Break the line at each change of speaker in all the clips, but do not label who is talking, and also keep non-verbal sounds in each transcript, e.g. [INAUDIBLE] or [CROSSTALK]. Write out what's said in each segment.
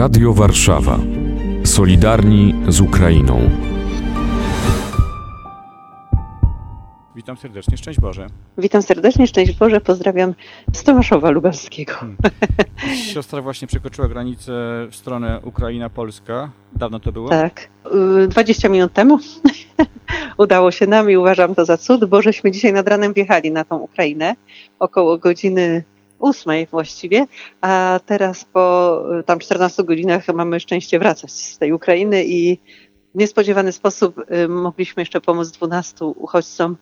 Radio Warszawa. Solidarni z Ukrainą.
Witam serdecznie, szczęść Boże.
Witam serdecznie, szczęść Boże, pozdrawiam z Tomaszowa Lubelskiego. Hmm.
Siostra właśnie przekroczyła granicę w stronę Ukraina-Polska. Dawno to było?
Tak, 20 y, minut temu. [LAUGHS] Udało się nam i uważam to za cud, bo żeśmy dzisiaj nad ranem wjechali na tą Ukrainę około godziny ósmej właściwie, a teraz po tam 14 godzinach mamy szczęście wracać z tej Ukrainy i w niespodziewany sposób y, mogliśmy jeszcze pomóc 12 uchodźcom,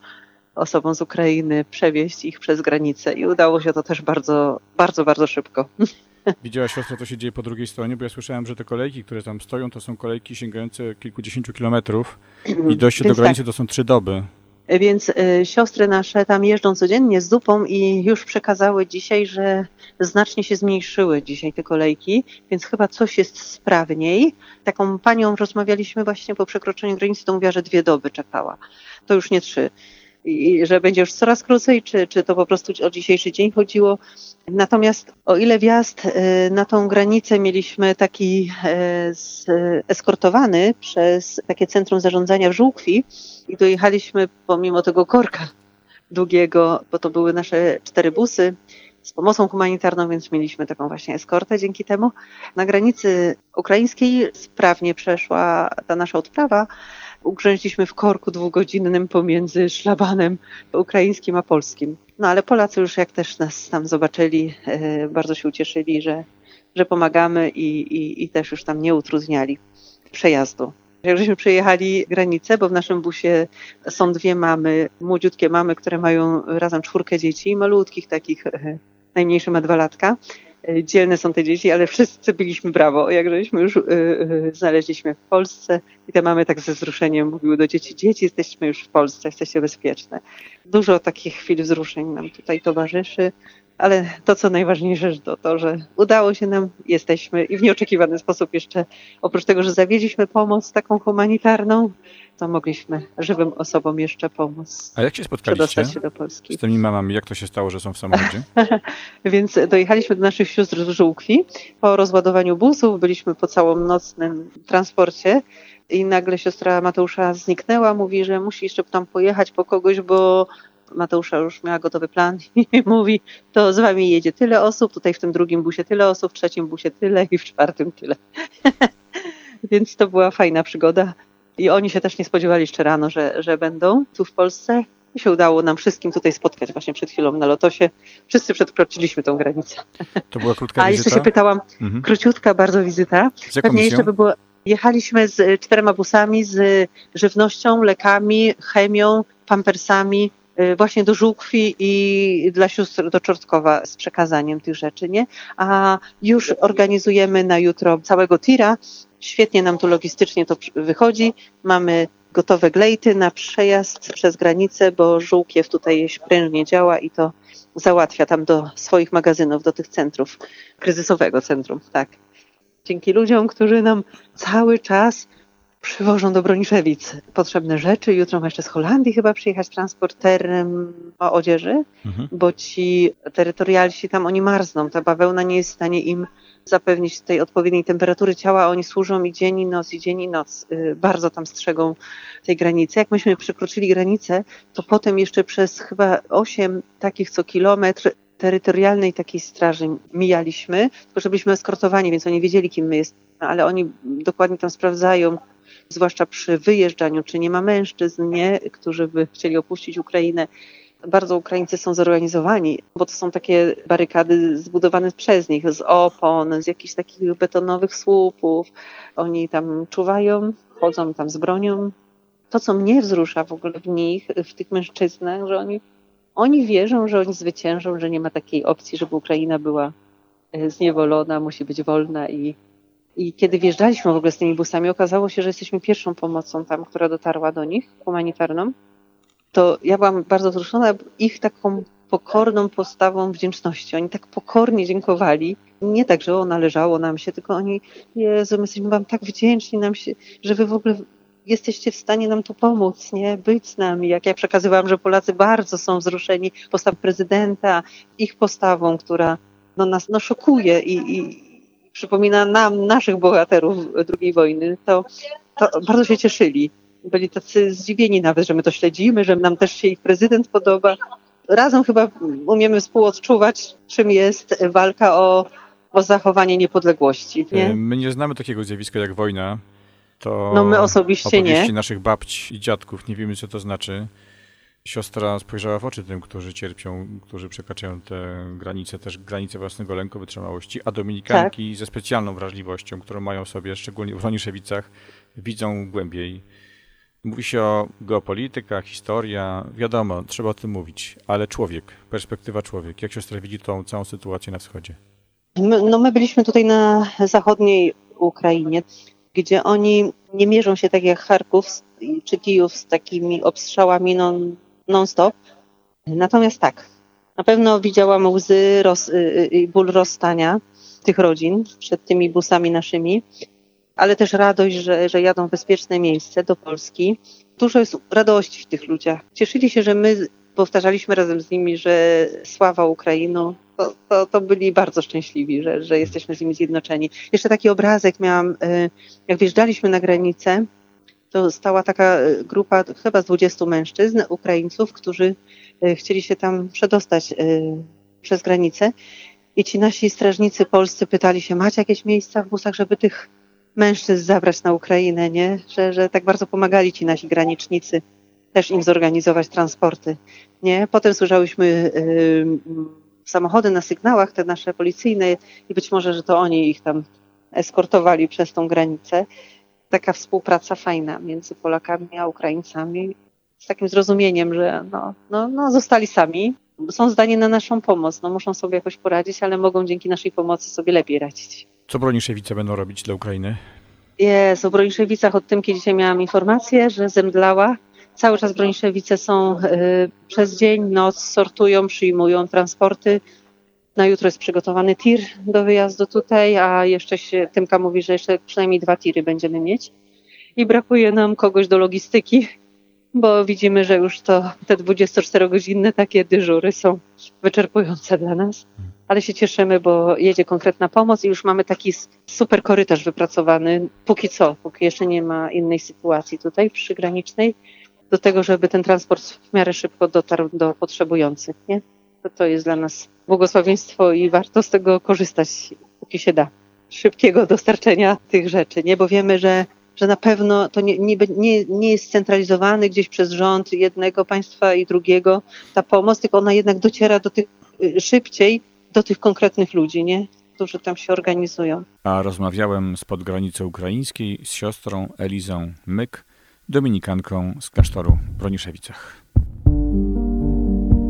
osobom z Ukrainy, przewieźć ich przez granicę i udało się to też bardzo, bardzo, bardzo szybko. [LAUGHS]
Widziała siostra, co się dzieje po drugiej stronie, bo ja słyszałem, że te kolejki, które tam stoją, to są kolejki sięgające kilkudziesięciu kilometrów i dojście do granicy tak. to są trzy doby.
Więc y, siostry nasze tam jeżdżą codziennie z dupą i już przekazały dzisiaj, że znacznie się zmniejszyły dzisiaj te kolejki, więc chyba coś jest sprawniej. Taką panią rozmawialiśmy właśnie po przekroczeniu granicy, to mówiła, że dwie doby czekała. To już nie trzy. I że będzie już coraz krócej, czy, czy to po prostu o dzisiejszy dzień chodziło. Natomiast o ile wjazd y, na tą granicę mieliśmy taki y, eskortowany przez takie centrum zarządzania w Żółkwi i dojechaliśmy pomimo tego korka długiego, bo to były nasze cztery busy z pomocą humanitarną, więc mieliśmy taką właśnie eskortę dzięki temu. Na granicy ukraińskiej sprawnie przeszła ta nasza odprawa. Ugrzęźliśmy w korku dwugodzinnym pomiędzy szlabanem ukraińskim a polskim. No ale Polacy już jak też nas tam zobaczyli, e, bardzo się ucieszyli, że, że pomagamy i, i, i też już tam nie utrudniali przejazdu. Jak żeśmy przejechali granicę, bo w naszym busie są dwie mamy, młodziutkie mamy, które mają razem czwórkę dzieci, malutkich takich, e, najmniejszy ma dwa latka. E, dzielne są te dzieci, ale wszyscy byliśmy brawo, jak żeśmy już yy, znaleźliśmy w Polsce i te mamy tak ze wzruszeniem mówiły do dzieci, dzieci jesteśmy już w Polsce, jesteście bezpieczne. Dużo takich chwil wzruszeń nam tutaj towarzyszy ale to, co najważniejsze, to to, że udało się nam, jesteśmy i w nieoczekiwany sposób jeszcze, oprócz tego, że zawieźliśmy pomoc taką humanitarną, to mogliśmy żywym osobom jeszcze pomóc.
A jak się spotkaliście się do Polski. z tymi mamami? Jak to się stało, że są w samochodzie? [LAUGHS]
Więc dojechaliśmy do naszych sióstr z Żółkwi. Po rozładowaniu busów byliśmy po całym nocnym transporcie i nagle siostra Mateusza zniknęła, mówi, że musi jeszcze tam pojechać po kogoś, bo Mateusza już miała gotowy plan [LAUGHS] i mówi, to z wami jedzie tyle osób, tutaj w tym drugim busie tyle osób, w trzecim busie tyle i w czwartym tyle. [LAUGHS] Więc to była fajna przygoda. I oni się też nie spodziewali jeszcze rano, że, że będą tu w Polsce. I się udało nam wszystkim tutaj spotkać właśnie przed chwilą na lotosie. Wszyscy przekroczyliśmy tą granicę.
To była krótka [LAUGHS]
A
jeszcze
się pytałam, mhm. króciutka bardzo wizyta. Pewnie jeszcze by było, jechaliśmy z czterema busami, z żywnością, lekami, chemią, pampersami, właśnie do Żółkwi i dla sióstr do Czortkowa z przekazaniem tych rzeczy, nie? A już organizujemy na jutro całego tira. Świetnie nam tu logistycznie to wychodzi. Mamy gotowe glejty na przejazd przez granicę, bo Żółkiew tutaj prężnie działa i to załatwia tam do swoich magazynów, do tych centrów, kryzysowego centrum, tak. Dzięki ludziom, którzy nam cały czas przywożą do Broniszewic potrzebne rzeczy. Jutro ma jeszcze z Holandii chyba przyjechać transporterem o odzieży, mhm. bo ci terytorialsi tam oni marzną. Ta bawełna nie jest w stanie im zapewnić tej odpowiedniej temperatury ciała. Oni służą i dzień i noc, i dzień i noc. Y, bardzo tam strzegą tej granicy. Jak myśmy przekroczyli granicę, to potem jeszcze przez chyba 8 takich co kilometr terytorialnej takiej straży mijaliśmy, tylko że byliśmy eskortowani, więc oni wiedzieli, kim my jesteśmy, ale oni dokładnie tam sprawdzają, zwłaszcza przy wyjeżdżaniu, czy nie ma mężczyzn, nie, którzy by chcieli opuścić Ukrainę. Bardzo Ukraińcy są zorganizowani, bo to są takie barykady zbudowane przez nich, z opon, z jakichś takich betonowych słupów. Oni tam czuwają, chodzą tam z bronią. To, co mnie wzrusza w ogóle w nich, w tych mężczyznach, że oni, oni wierzą, że oni zwyciężą, że nie ma takiej opcji, żeby Ukraina była e, zniewolona, musi być wolna i i kiedy wjeżdżaliśmy w ogóle z tymi busami, okazało się, że jesteśmy pierwszą pomocą tam, która dotarła do nich, humanitarną. To ja byłam bardzo wzruszona ich taką pokorną postawą wdzięczności. Oni tak pokornie dziękowali. Nie tak, że o, należało nam się, tylko oni, Jezu, my jesteśmy wam tak wdzięczni, nam się, że wy w ogóle jesteście w stanie nam tu pomóc, nie? Być z nami. Jak ja przekazywałam, że Polacy bardzo są wzruszeni postawą prezydenta, ich postawą, która no, nas no, szokuje i, i przypomina nam, naszych bohaterów II wojny, to, to bardzo się cieszyli. Byli tacy zdziwieni nawet, że my to śledzimy, że nam też się ich prezydent podoba. Razem chyba umiemy współodczuwać, czym jest walka o, o zachowanie niepodległości. Nie?
My nie znamy takiego zjawiska jak wojna. To
no my osobiście nie.
naszych babci i dziadków, nie wiemy co to znaczy. Siostra spojrzała w oczy tym, którzy cierpią, którzy przekraczają te granice, też granice własnego lęku, wytrzymałości, a dominikanki tak. ze specjalną wrażliwością, którą mają sobie, szczególnie w Roniszewicach, widzą głębiej. Mówi się o geopolityka, historia, wiadomo, trzeba o tym mówić, ale człowiek, perspektywa człowiek. Jak siostra widzi tą całą sytuację na wschodzie?
My, no my byliśmy tutaj na zachodniej Ukrainie, gdzie oni nie mierzą się tak jak Charków czy Kijów z takimi obstrzałami non, non-stop. Natomiast tak, na pewno widziałam łzy roz, i ból rozstania tych rodzin przed tymi busami naszymi, ale też radość, że, że jadą w bezpieczne miejsce do Polski. Dużo jest radości w tych ludziach. Cieszyli się, że my powtarzaliśmy razem z nimi, że sława Ukrainu, to, to, to, byli bardzo szczęśliwi, że, że jesteśmy z nimi zjednoczeni. Jeszcze taki obrazek miałam, y, jak wjeżdżaliśmy na granicę, to stała taka y, grupa chyba z 20 mężczyzn, Ukraińców, którzy y, chcieli się tam przedostać przez granicę. I ci nasi strażnicy polscy pytali się, macie jakieś miejsca w busach, żeby tych mężczyzn zabrać na Ukrainę, nie? Że, że tak bardzo pomagali ci nasi granicznicy też im zorganizować transporty, nie? Potem słyszałyśmy yy, samochody na sygnałach, te nasze policyjne i być może, że to oni ich tam eskortowali przez tą granicę. Taka współpraca fajna między Polakami a Ukraińcami z takim zrozumieniem, że no, no, no zostali sami, są zdani na naszą pomoc, no muszą sobie jakoś poradzić, ale mogą dzięki naszej pomocy sobie lepiej radzić.
Co Broniszewice będą robić dla Ukrainy?
Jest, o Broniszewicach od Tymki dzisiaj miałam informację, że zemdlała. Cały czas Broniszewice są y, przez dzień, noc, sortują, przyjmują transporty. Na jutro jest przygotowany tir do wyjazdu tutaj, a jeszcze się, Tymka mówi, że jeszcze przynajmniej dwa tiry będziemy mieć. I brakuje nam kogoś do logistyki, bo widzimy, że już to te 24-godzinne takie dyżury są wyczerpujące dla nas ale się cieszymy, bo jedzie konkretna pomoc i już mamy taki super korytarz wypracowany, póki co, póki jeszcze nie ma innej sytuacji tutaj przygranicznej, do tego, żeby ten transport w miarę szybko dotarł do potrzebujących. Nie? To, to jest dla nas błogosławieństwo i warto z tego korzystać, póki się da. Szybkiego dostarczenia tych rzeczy, nie? bo wiemy, że że na pewno to nie, nie, nie, jest scentralizowany gdzieś przez rząd jednego państwa i drugiego ta pomoc, tylko ona jednak dociera do tych y, szybciej do tych konkretnych ludzi, nie? którzy tam się organizują.
A rozmawiałem spod granicy ukraińskiej z siostrą Elizą Myk, dominikanką z klasztoru w Broniszewicach.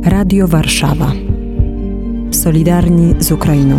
Radio Warszawa. Solidarni z Ukrainą.